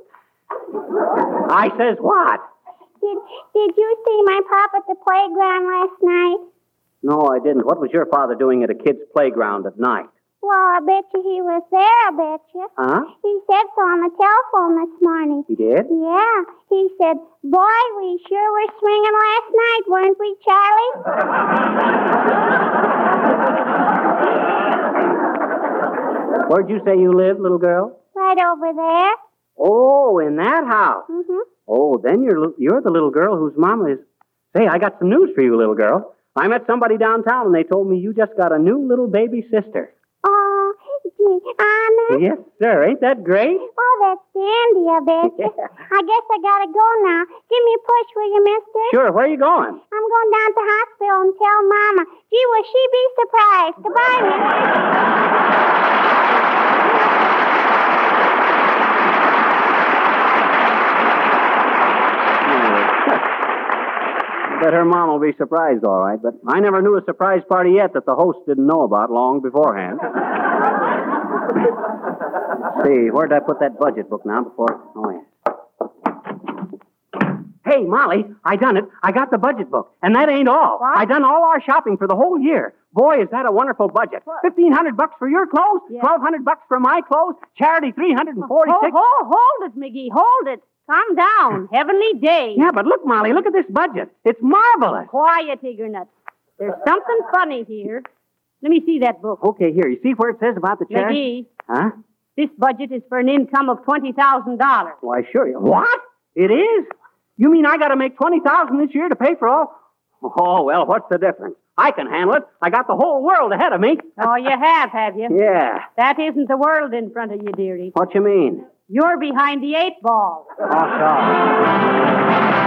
I says what? Did, did you see my pop at the playground last night? No, I didn't. What was your father doing at a kid's playground at night? Well, I bet you he was there, I bet you. Huh? He said so on the telephone this morning. He did? Yeah. He said, Boy, we sure were swinging last night, weren't we, Charlie? Where'd you say you live, little girl? right over there. Oh, in that house. Mm-hmm. Oh, then you're you're the little girl whose mama is. Say, I got some news for you, little girl. I met somebody downtown and they told me you just got a new little baby sister. Gee, Honor? Yes, sir. Ain't that great? Oh, that's dandy, I bet. I guess I gotta go now. Give me a push, will you, mister? Sure. Where are you going? I'm going down to the hospital and tell Mama. Gee, will she be surprised? Goodbye, mister. Bet her mom will be surprised, all right. But I never knew a surprise party yet that the host didn't know about long beforehand. See, where'd I put that budget book now before? Oh, yeah. Hey, Molly, I done it. I got the budget book. And that ain't all. I done all our shopping for the whole year. Boy, is that a wonderful budget. Fifteen hundred bucks for your clothes, twelve hundred bucks for my clothes, charity three hundred and Hold, hold, hold it, McGee. Hold it. Calm down. Heavenly day. Yeah, but look, Molly, look at this budget. It's marvelous. Quiet, Eagernut. There's something funny here. Let me see that book. Okay, here. You see where it says about the charity? McGee, Huh? this budget is for an income of $20,000. Why, sure. You... What? It is? You mean I got to make twenty thousand this year to pay for all? Oh well, what's the difference? I can handle it. I got the whole world ahead of me. Oh, you have, have you? Yeah. That isn't the world in front of you, dearie. What you mean? You're behind the eight ball. Oh, sorry.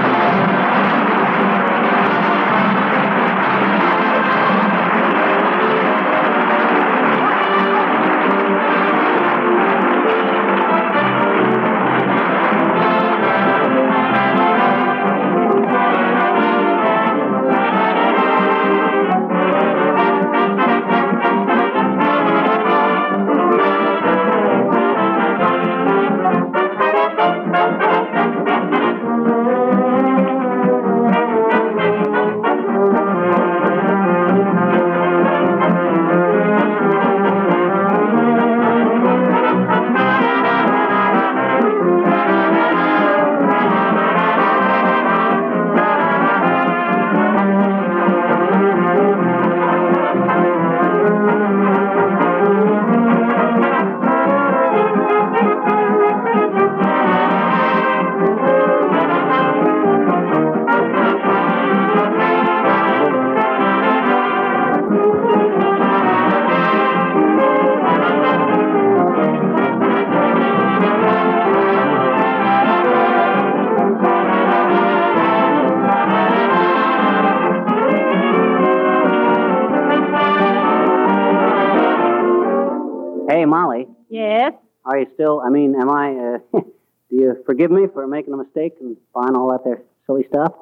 Uh, do you forgive me for making a mistake and buying all that there silly stuff?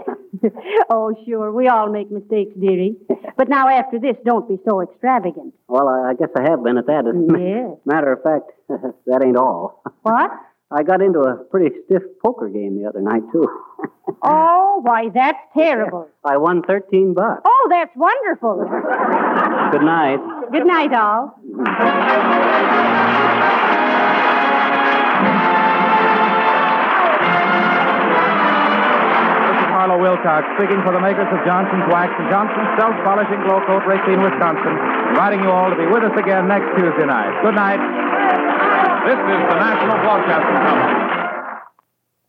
oh, sure. We all make mistakes, dearie. but now, after this, don't be so extravagant. well, I, I guess I have been at that. Yes. Matter of fact, that ain't all. What? I got into a pretty stiff poker game the other night too. Oh, why, that's terrible. I won thirteen bucks. Oh, that's wonderful. Good night. Good night, all. Harlow Wilcox speaking for the makers of Johnson's Wax and Johnson's Self-Polishing Glo-Coat, Racine, Wisconsin, inviting you all to be with us again next Tuesday night. Good night. This is the National Broadcasting Company.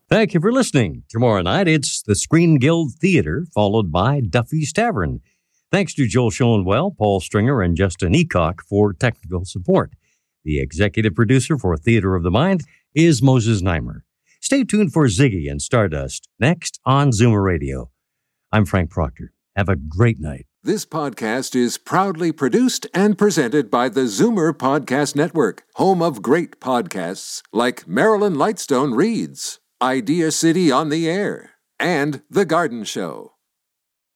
Thank you for listening. Tomorrow night, it's the Screen Guild Theater, followed by Duffy's Tavern. Thanks to Joel Schoenwell, Paul Stringer, and Justin Eacock for technical support. The executive producer for Theater of the Mind is Moses Znaimer. Stay tuned for Ziggy and Stardust next on Zoomer Radio. I'm Frank Proctor. Have a great night. This podcast is proudly produced and presented by the Zoomer Podcast Network, home of great podcasts like Marilyn Lightstone Reads, Idea City on the Air, and The Garden Show.